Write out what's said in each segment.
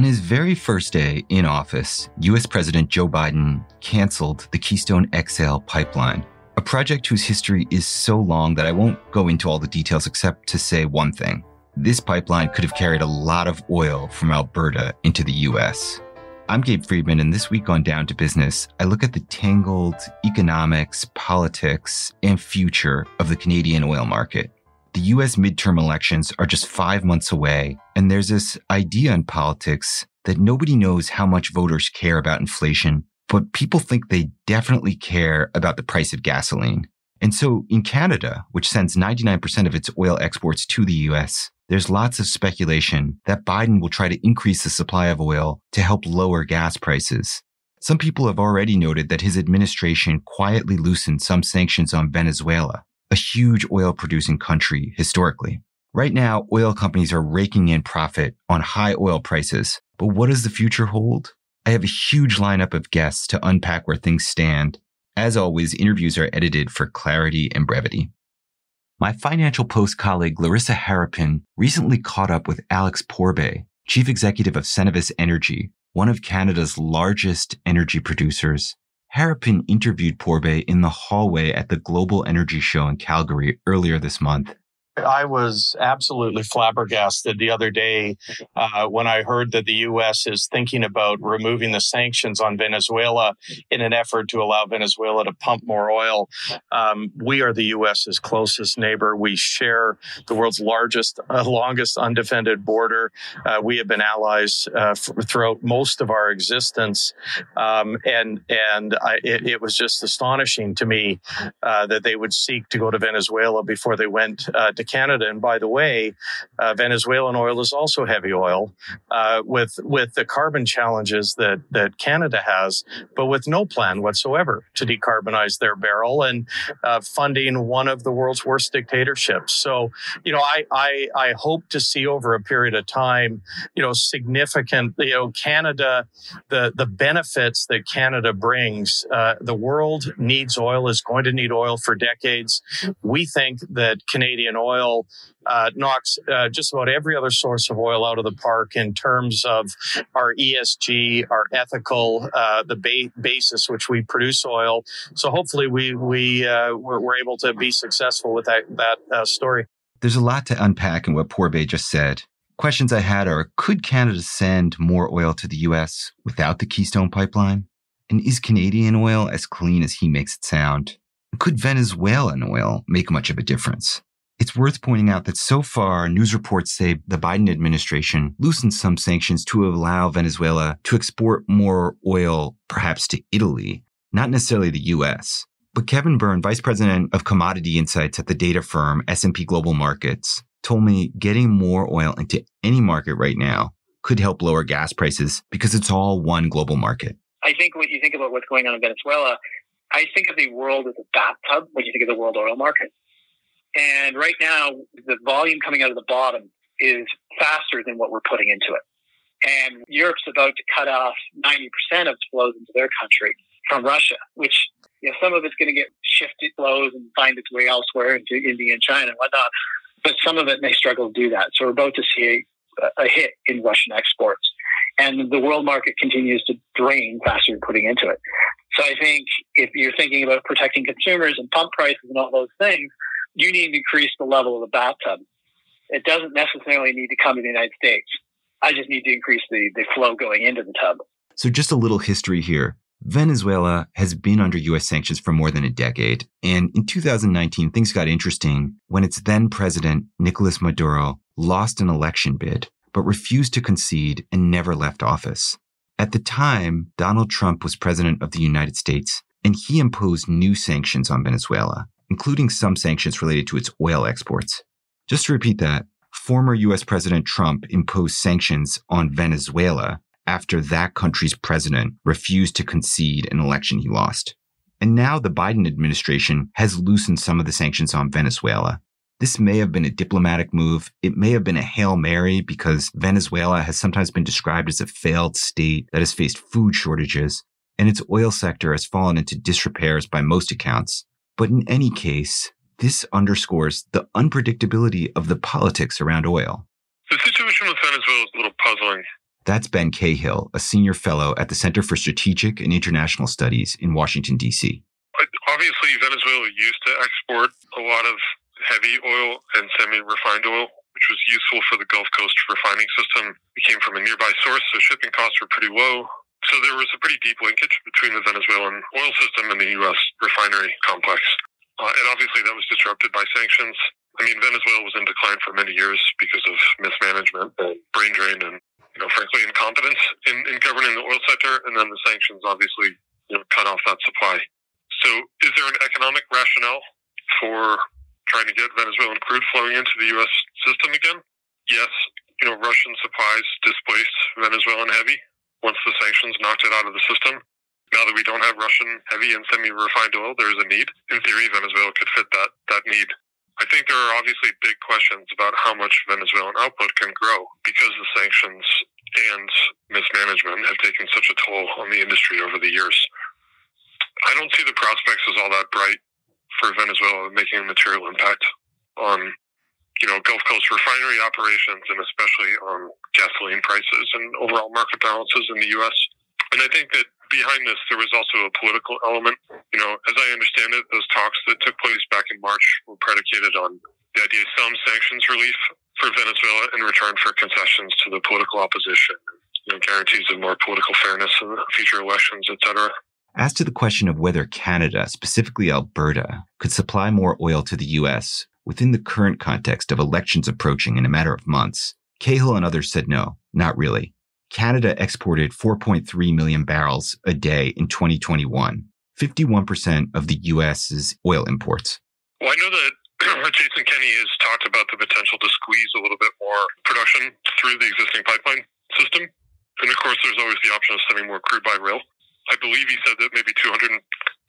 On his very first day in office, US President Joe Biden canceled the Keystone XL pipeline, a project whose history is so long that I won't go into all the details except to say one thing. This pipeline could have carried a lot of oil from Alberta into the US. I'm Gabe Friedman, and this week on Down to Business, I look at the tangled economics, politics, and future of the Canadian oil market. The US midterm elections are just five months away, and there's this idea in politics that nobody knows how much voters care about inflation, but people think they definitely care about the price of gasoline. And so in Canada, which sends 99% of its oil exports to the US, there's lots of speculation that Biden will try to increase the supply of oil to help lower gas prices. Some people have already noted that his administration quietly loosened some sanctions on Venezuela, a huge oil producing country historically. Right now, oil companies are raking in profit on high oil prices. But what does the future hold? I have a huge lineup of guests to unpack where things stand. As always, interviews are edited for clarity and brevity. My Financial Post colleague Larysa Harapyn recently caught up with Alex Pourbaix, chief executive of Cenovus Energy, one of Canada's largest energy producers. Harapyn interviewed Pourbaix in the hallway at the Global Energy Show in Calgary earlier this month. I was absolutely flabbergasted the other day uh, when I heard that the U.S. is thinking about removing the sanctions on Venezuela in an effort to allow Venezuela to pump more oil. Um, we are the U.S.'s closest neighbor. We share the world's largest, uh, longest undefended border. Uh, we have been allies uh, f- throughout most of our existence, um, and and I, it, it, was just astonishing to me uh, that they would seek to go to Venezuela before they went uh, to Canada. And by the way, uh, Venezuelan oil is also heavy oil uh, with with the carbon challenges that that Canada has, but with no plan whatsoever to decarbonize their barrel and uh, funding one of the world's worst dictatorships. So, you know, I, I I hope to see over a period of time, you know, significant, you know, Canada, the the benefits that Canada brings. Uh, the world needs oil, is going to need oil for decades. We think that Canadian oil oil uh, knocks uh, just about every other source of oil out of the park in terms of our ESG, our ethical, uh, the ba- basis which we produce oil. So hopefully we we uh, we're, we're, able to be successful with that that uh, story. There's a lot to unpack in what Pourbaix just said. Questions I had are: Could Canada send more oil to the U.S. without the Keystone Pipeline? And is Canadian oil as clean as he makes it sound? Could Venezuelan oil make much of a difference? It's worth pointing out that so far, news reports say the Biden administration loosened some sanctions to allow Venezuela to export more oil, perhaps to Italy, not necessarily the US. But Kevin Birn, vice president of commodity insights at the data firm S&P Global Markets, told me getting more oil into any market right now could help lower gas prices because it's all one global market. I think when you think about what's going on in Venezuela, I think of the world as a bathtub when you think of the world oil market. And right now, the volume coming out of the bottom is faster than what we're putting into it. And Europe's about to cut off 90% of flows into their country from Russia, which you know, some of it's going to get shifted flows and find its way elsewhere into India and China and whatnot. But some of it may struggle to do that. So we're about to see a, a hit in Russian exports. And the world market continues to drain faster than putting into it. So I think if you're thinking about protecting consumers and pump prices and all those things, you need to increase the level of the bathtub. It doesn't necessarily need to come to the United States. I just need to increase the, the flow going into the tub. So, just a little history here. Venezuela has been under US sanctions for more than a decade. And in 2019, things got interesting when its then president, Nicolas Maduro, lost an election bid, but refused to concede and never left office. At the time, Donald Trump was president of the United States, and he imposed new sanctions on Venezuela including some sanctions related to its oil exports. Just to repeat that, former US President Trump imposed sanctions on Venezuela after that country's president refused to concede an election he lost. And now the Biden administration has loosened some of the sanctions on Venezuela. This may have been a diplomatic move. It may have been a Hail Mary because Venezuela has sometimes been described as a failed state that has faced food shortages, and its oil sector has fallen into disrepairs by most accounts. But in any case, this underscores the unpredictability of the politics around oil. The situation with Venezuela is a little puzzling. That's Ben Cahill, a senior fellow at the Center for Strategic and International Studies in Washington, D.C. Obviously, Venezuela used to export a lot of heavy oil and semi refined oil, which was useful for the Gulf Coast refining system. It came from a nearby source, so shipping costs were pretty low. So there was a pretty deep linkage between the Venezuelan oil system and the U.S. refinery complex. Uh, and obviously, that was disrupted by sanctions. I mean, Venezuela was in decline for many years because of mismanagement and brain drain and, you know, frankly, incompetence in, in governing the oil sector. And then the sanctions obviously, you know, cut off that supply. So is there an economic rationale for trying to get Venezuelan crude flowing into the U.S. system again? Yes. You know, Russian supplies displaced Venezuelan heavy once the sanctions knocked it out of the system. Now that we don't have Russian heavy and semi-refined oil, there is a need. In theory, Venezuela could fit that, that need. I think there are obviously big questions about how much Venezuelan output can grow because the sanctions and mismanagement have taken such a toll on the industry over the years. I don't see the prospects as all that bright for Venezuela making a material impact on, you know, Gulf Coast refinery operations and especially on gasoline prices and overall market balances in the U.S. And I think that behind this, there was also a political element. You know, as I understand it, those talks that took place back in March were predicated on the idea of some sanctions relief for Venezuela in return for concessions to the political opposition, you know, guarantees of more political fairness in future elections, etc. As to the question of whether Canada, specifically Alberta, could supply more oil to the U.S. within the current context of elections approaching in a matter of months, Cahill and others said no, not really. Canada exported 4.3 million barrels a day in 2021, 51% of the U.S.'s oil imports. Well, I know that Jason Kenney has talked about the potential to squeeze a little bit more production through the existing pipeline system. And of course, there's always the option of sending more crude by rail. I believe he said that maybe 200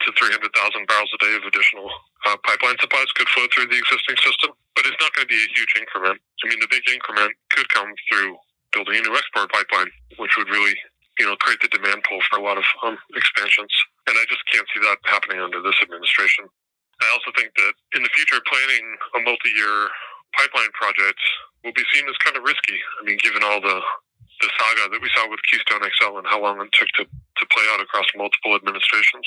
to 300,000 barrels a day of additional uh, pipeline supplies could flow through the existing system, but it's not going to be a huge increment. I mean, the big increment could come through building a new export pipeline, which would really, you know, create the demand pull for a lot of um, expansions. And I just can't see that happening under this administration. I also think that in the future, planning a multi-year pipeline project will be seen as kind of risky. I mean, given all the the saga that we saw with Keystone XL and how long it took to, to play out across multiple administrations.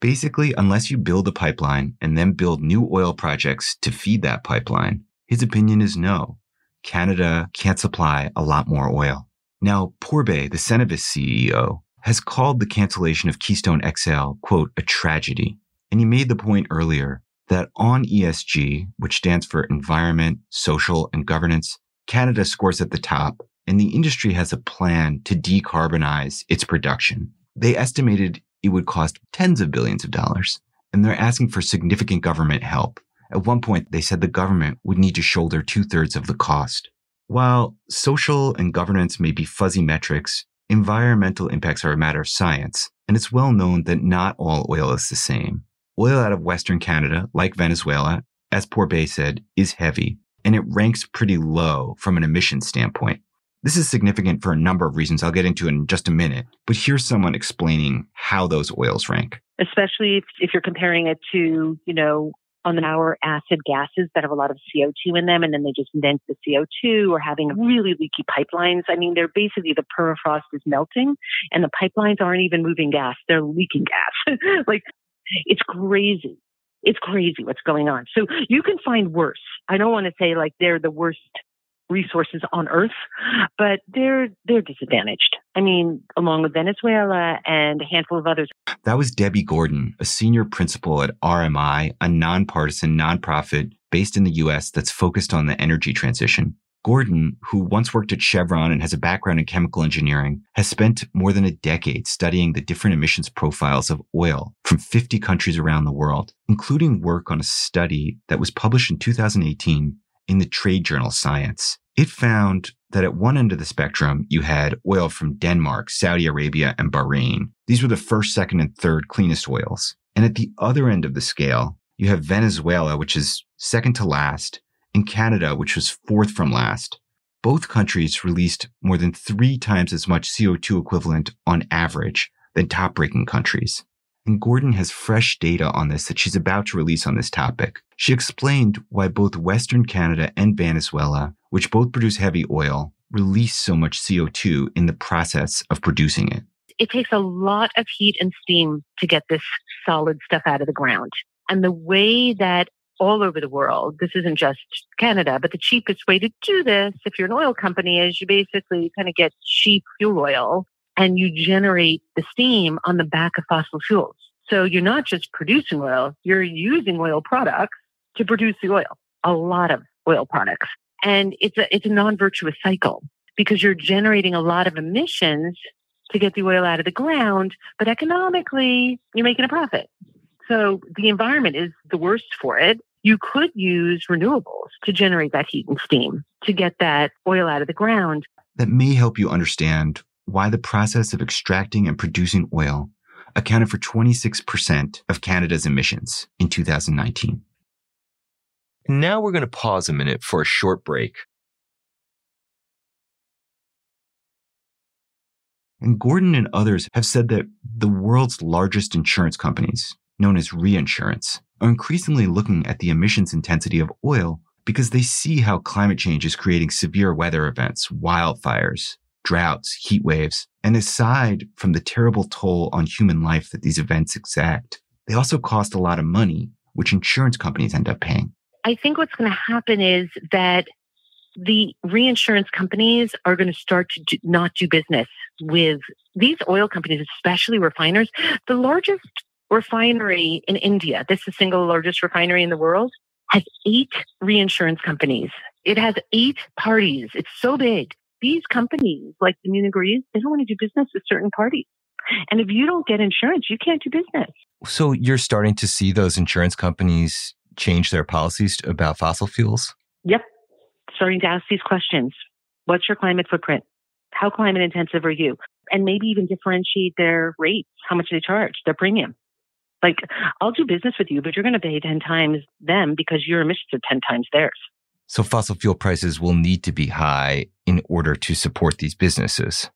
Basically, unless you build a pipeline and then build new oil projects to feed that pipeline, his opinion is no. Canada can't supply a lot more oil. Now, Pourbaix, the Cenovus CEO, has called the cancellation of Keystone XL, quote, a tragedy. And he made the point earlier that on ESG, which stands for environment, social, and governance, Canada scores at the top, and the industry has a plan to decarbonize its production. They estimated it would cost tens of billions of dollars, and they're asking for significant government help. At one point, they said the government would need to shoulder two thirds of the cost. While social and governance may be fuzzy metrics, environmental impacts are a matter of science, and it's well known that not all oil is the same. Oil out of Western Canada, like Venezuela, as Pourbaix said, is heavy, and it ranks pretty low from an emission standpoint. This is significant for a number of reasons I'll get into in just a minute, but here's someone explaining how those oils rank. Especially if, if you're comparing it to, you know, on sour acid gases that have a lot of CO2 in them, and then they just vent the CO2 or having really leaky pipelines. I mean, they're basically the permafrost is melting and the pipelines aren't even moving gas, they're leaking gas. like, it's crazy. It's crazy what's going on. So you can find worse. I don't want to say like they're the worst resources on earth, but they're they're disadvantaged. I mean, along with Venezuela and a handful of others. That was Debbie Gordon, a senior principal at RMI, a nonpartisan nonprofit based in the US that's focused on the energy transition. Gordon, who once worked at Chevron and has a background in chemical engineering, has spent more than a decade studying the different emissions profiles of oil from 50 countries around the world, including work on a study that was published in 2018 in the trade journal Science. It found that at one end of the spectrum, you had oil from Denmark, Saudi Arabia, and Bahrain. These were the first, second, and third cleanest oils. And at the other end of the scale, you have Venezuela, which is second to last, and Canada, which was fourth from last. Both countries released more than three times as much CO2 equivalent on average than top breaking countries. And Gordon has fresh data on this that she's about to release on this topic. She explained why both Western Canada and Venezuela, which both produce heavy oil, release so much CO2 in the process of producing it? It takes a lot of heat and steam to get this solid stuff out of the ground. And the way that all over the world, this isn't just Canada, but the cheapest way to do this, if you're an oil company, is you basically kind of get cheap fuel oil and you generate the steam on the back of fossil fuels. So you're not just producing oil, you're using oil products to produce the oil, a lot of oil products. And it's a, it's a non-virtuous cycle because you're generating a lot of emissions to get the oil out of the ground, but economically you're making a profit. So the environment is the worst for it. You could use renewables to generate that heat and steam to get that oil out of the ground. That may help you understand why the process of extracting and producing oil accounted for 26% of Canada's emissions in 2019. Now we're going to pause a minute for a short break. And Gordon and others have said that the world's largest insurance companies, known as reinsurance, are increasingly looking at the emissions intensity of oil because they see how climate change is creating severe weather events, wildfires, droughts, heat waves, and aside from the terrible toll on human life that these events exact, they also cost a lot of money, which insurance companies end up paying. I think what's going to happen is that the reinsurance companies are going to start to do, not do business with these oil companies, especially refiners. The largest refinery in India, this is the single largest refinery in the world, has eight reinsurance companies. It has eight parties. It's so big. These companies, like the Munich Re, they don't want to do business with certain parties. And if you don't get insurance, you can't do business. So you're starting to see those insurance companies change their policies about fossil fuels? Yep. Starting to ask these questions. What's your climate footprint? How climate intensive are you? And maybe even differentiate their rates. How much they charge, their premium. Like, I'll do business with you, but you're going to pay 10 times them because your emissions are 10 times theirs. So fossil fuel prices will need to be high in order to support these businesses.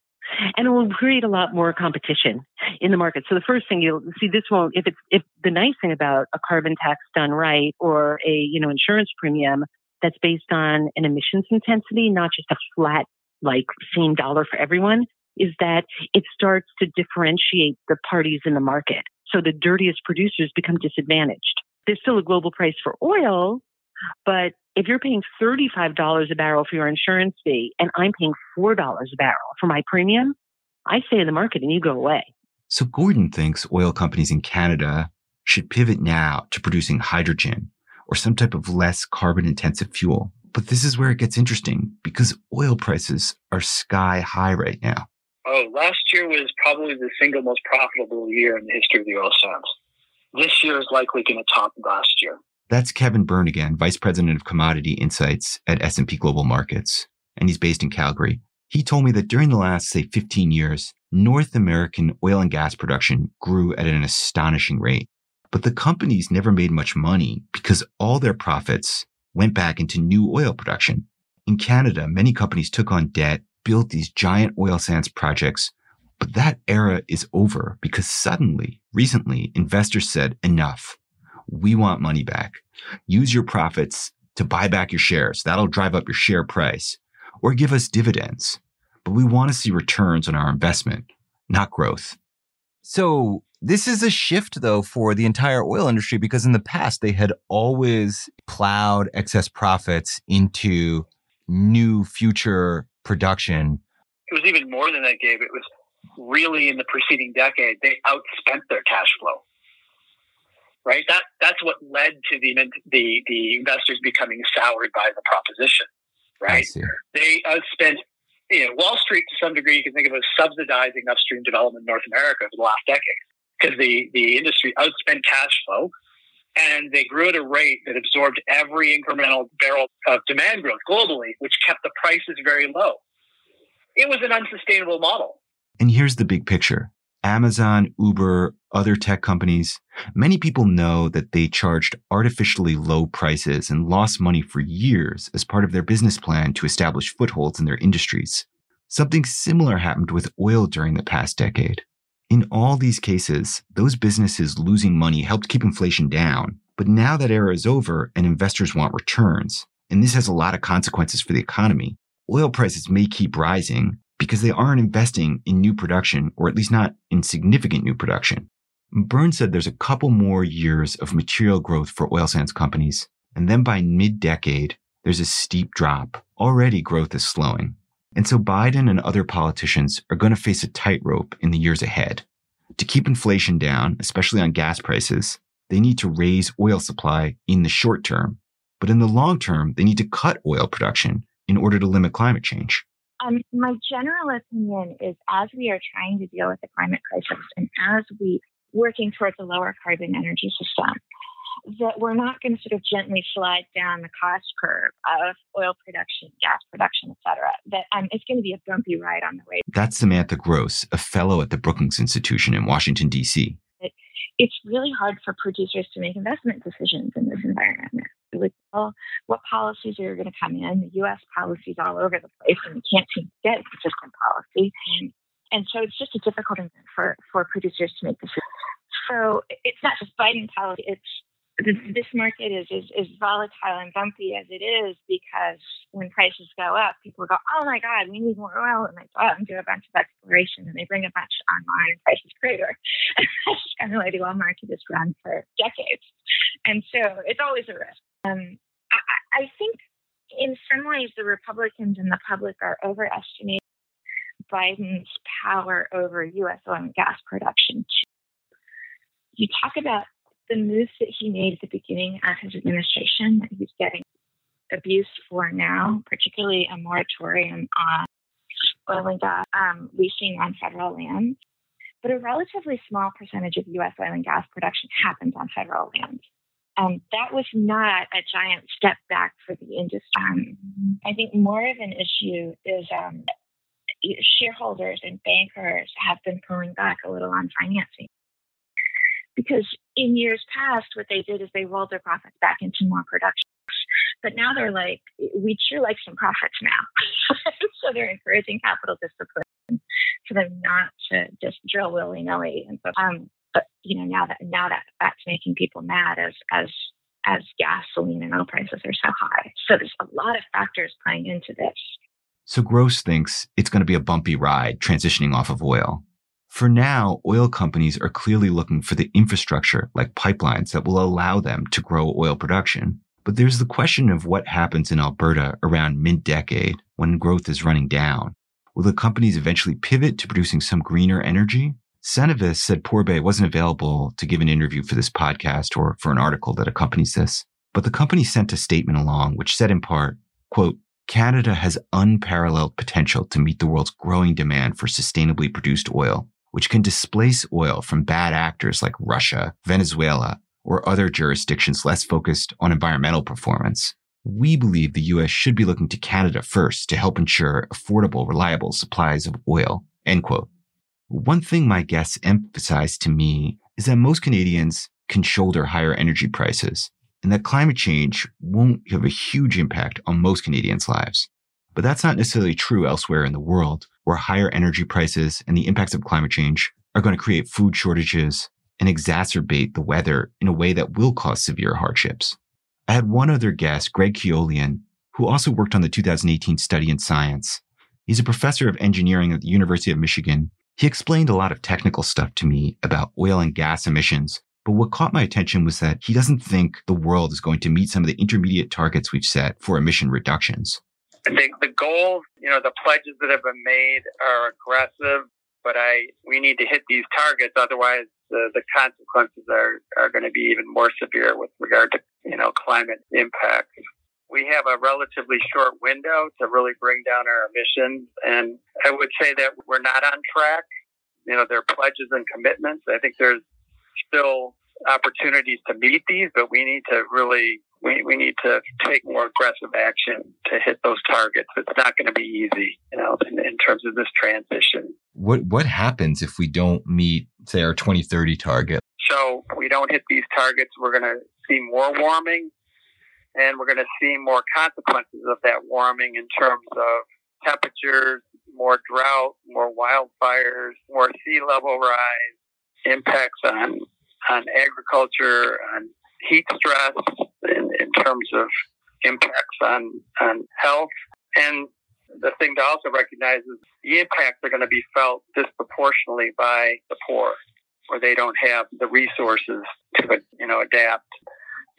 And it will create a lot more competition in the market. So the first thing you'll see this won't if it's if the nice thing about a carbon tax done right or a you know insurance premium that's based on an emissions intensity, not just a flat like same dollar for everyone, is that it starts to differentiate the parties in the market. So the dirtiest producers become disadvantaged. There's still a global price for oil, but if you're paying $35 a barrel for your insurance fee and I'm paying $4 a barrel for my premium, I stay in the market and you go away. So Gordon thinks oil companies in Canada should pivot now to producing hydrogen or some type of less carbon intensive fuel. But this is where it gets interesting because oil prices are sky high right now. Oh, last year was probably the single most profitable year in the history of the oil sands. This year is likely going to top last year. That's Kevin Birn again, Vice President of Commodity Insights at S&P Global Markets, and he's based in Calgary. He told me that during the last, say, 15 years, North American oil and gas production grew at an astonishing rate. But the companies never made much money because all their profits went back into new oil production. In Canada, many companies took on debt, built these giant oil sands projects, but that era is over because suddenly, recently, investors said enough we want money back. Use your profits to buy back your shares. That'll drive up your share price or give us dividends. But we want to see returns on our investment, not growth. So this is a shift though for the entire oil industry because in the past they had always plowed excess profits into new future production. It was even more than that, Gabe. It was really in the preceding decade, they outspent their cash flow right? That that's what led to the the the investors becoming soured by the proposition, right? They uh, spent you know Wall Street to some degree. You can think of as subsidizing upstream development in North America for the last decade because the the industry outspent cash flow. And they grew at a rate that absorbed every incremental barrel of demand growth globally, which kept the prices very low. It was an unsustainable model. And here's the big picture Amazon, Uber, other tech companies, many people know that they charged artificially low prices and lost money for years as part of their business plan to establish footholds in their industries. Something similar happened with oil during the past decade. In all these cases, those businesses losing money helped keep inflation down. But now that era is over and investors want returns, and this has a lot of consequences for the economy, oil prices may keep rising because they aren't investing in new production, or at least not in significant new production. Burns said there's a couple more years of material growth for oil sands companies, and then by mid decade, there's a steep drop. Already growth is slowing. And so Biden and other politicians are going to face a tightrope in the years ahead. To keep inflation down, especially on gas prices, they need to raise oil supply in the short term. But in the long term, they need to cut oil production in order to limit climate change. Um, my general opinion is as we are trying to deal with the climate crisis and as we working towards a lower carbon energy system, that we're not going to sort of gently slide down the cost curve of oil production, gas production, et cetera. That um, it's going to be a bumpy ride on the way. That's Samantha Gross, a fellow at the Brookings Institution in Washington, D.C. It, it's really hard for producers to make investment decisions in this environment. Like, well, what policies are going to come in? The U.S. policies all over the place, and we can't seem to get consistent policy. And so it's just a difficult for, for producers to make decisions. So it's not just Biden policy, it's this market is, is, is volatile and bumpy as it is because when prices go up, people go, oh my God, we need more oil. And they go out and do a bunch of exploration and they bring a bunch online and prices crater. That's just kind of like the oil market has run for decades. And so it's always a risk. Um, I, I think in some ways the Republicans and the public are overestimating Biden's power over U.S. oil and gas production. too You talk about the moves that he made at the beginning of his administration that he's getting abuse for now, particularly a moratorium on oil and gas um, leasing on federal land. But a relatively small percentage of U.S. oil and gas production happens on federal land. Um, that was not a giant step back for the industry. Um, I think more of an issue is um, shareholders and bankers have been pulling back a little on financing. Because in years past, what they did is they rolled their profits back into more production. But now they're like, we'd sure like some profits now. so they're encouraging capital discipline for them not to just drill willy nilly. And so, um, but you know, now that now that that's making people mad as as as gasoline and oil prices are so high. So there's a lot of factors playing into this. So Gross thinks it's going to be a bumpy ride transitioning off of oil. For now, oil companies are clearly looking for the infrastructure like pipelines that will allow them to grow oil production. But there's the question of what happens in Alberta around mid decade when growth is running down. Will the companies eventually pivot to producing some greener energy? Cenovus said Pourbaix wasn't available to give an interview for this podcast or for an article that accompanies this. But the company sent a statement along which said in part, quote, Canada has unparalleled potential to meet the world's growing demand for sustainably produced oil which can displace oil from bad actors like Russia, Venezuela, or other jurisdictions less focused on environmental performance. We believe the US should be looking to Canada first to help ensure affordable, reliable supplies of oil. End quote. One thing my guests emphasized to me is that most Canadians can shoulder higher energy prices and that climate change won't have a huge impact on most Canadians' lives. But that's not necessarily true elsewhere in the world, where higher energy prices and the impacts of climate change are going to create food shortages and exacerbate the weather in a way that will cause severe hardships. I had one other guest, Greg Keoleian, who also worked on the 2018 study in science. He's a professor of engineering at the University of Michigan. He explained a lot of technical stuff to me about oil and gas emissions, but what caught my attention was that he doesn't think the world is going to meet some of the intermediate targets we've set for emission reductions. I think the goals, you know, the pledges that have been made are aggressive, but I we need to hit these targets. Otherwise, the, the consequences are, are going to be even more severe with regard to, you know, climate impacts. We have a relatively short window to really bring down our emissions. And I would say that we're not on track. You know, there are pledges and commitments. I think there's still opportunities to meet these, but we need to really we, we need to take more aggressive action to hit those targets. It's not going to be easy, you know, in, in, terms of this transition. What what happens if we don't meet, say, our 2030 target? So we don't hit these targets, we're going to see more warming, and we're going to see more consequences of that warming in terms of temperatures, more drought, more wildfires, more sea level rise, impacts on on agriculture, on heat stress, in, in terms of impacts on, on health. And the thing to also recognize is the impacts are going to be felt disproportionately by the poor, where they don't have the resources to, you know, adapt.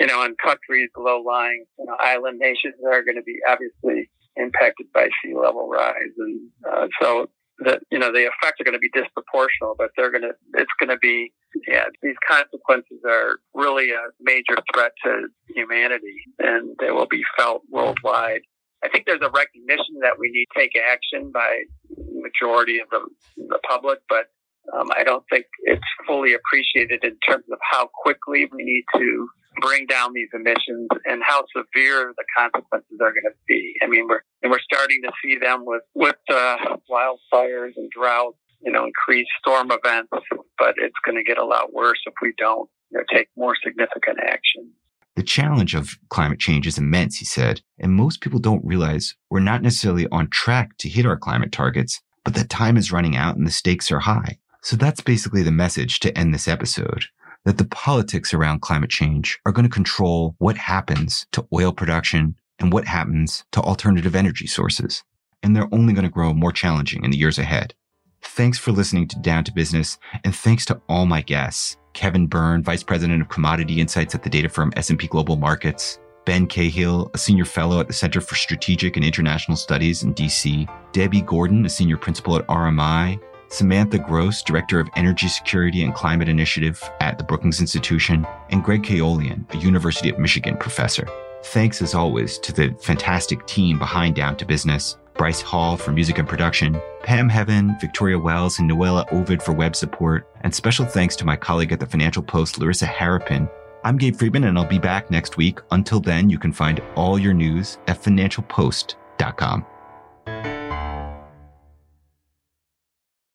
You know, in countries low lying, you know, island nations are going to be obviously impacted by sea level rise, and uh, so that you know the effects are going to be disproportional, but they're going to it's going to be yeah these consequences are really a major threat to humanity, and they will be felt worldwide. I think there's a recognition that we need to take action by majority of the, the public, but um, I don't think it's fully appreciated in terms of how quickly we need to bring down these emissions and how severe the consequences are going to be. I mean, we're and we're starting to see them with with uh, wildfires and droughts, you know, increased storm events, but it's going to get a lot worse if we don't you know, take more significant action. The challenge of climate change is immense, he said, and most people don't realize we're not necessarily on track to hit our climate targets, but the time is running out and the stakes are high. So that's basically the message to end this episode that the politics around climate change are going to control what happens to oil production and what happens to alternative energy sources. And they're only going to grow more challenging in the years ahead. Thanks for listening to Down to Business, and thanks to all my guests. Kevin Birn, Vice President of Commodity Insights at the data firm S&P Global Markets, Ben Cahill, a senior fellow at the Center for Strategic and International Studies in DC, Debbie Gordon, a senior principal at RMI, Samantha Gross, Director of Energy Security and Climate Initiative at the Brookings Institution, and Greg Keoleian, a University of Michigan professor. Thanks as always to the fantastic team behind Down to Business, Bryce Hall for music and production, Pam Heaven, Victoria Wells, and Noella Ovid for web support, and special thanks to my colleague at the Financial Post, Larysa Harapyn. I'm Gabe Friedman, and I'll be back next week. Until then, you can find all your news at financialpost.com.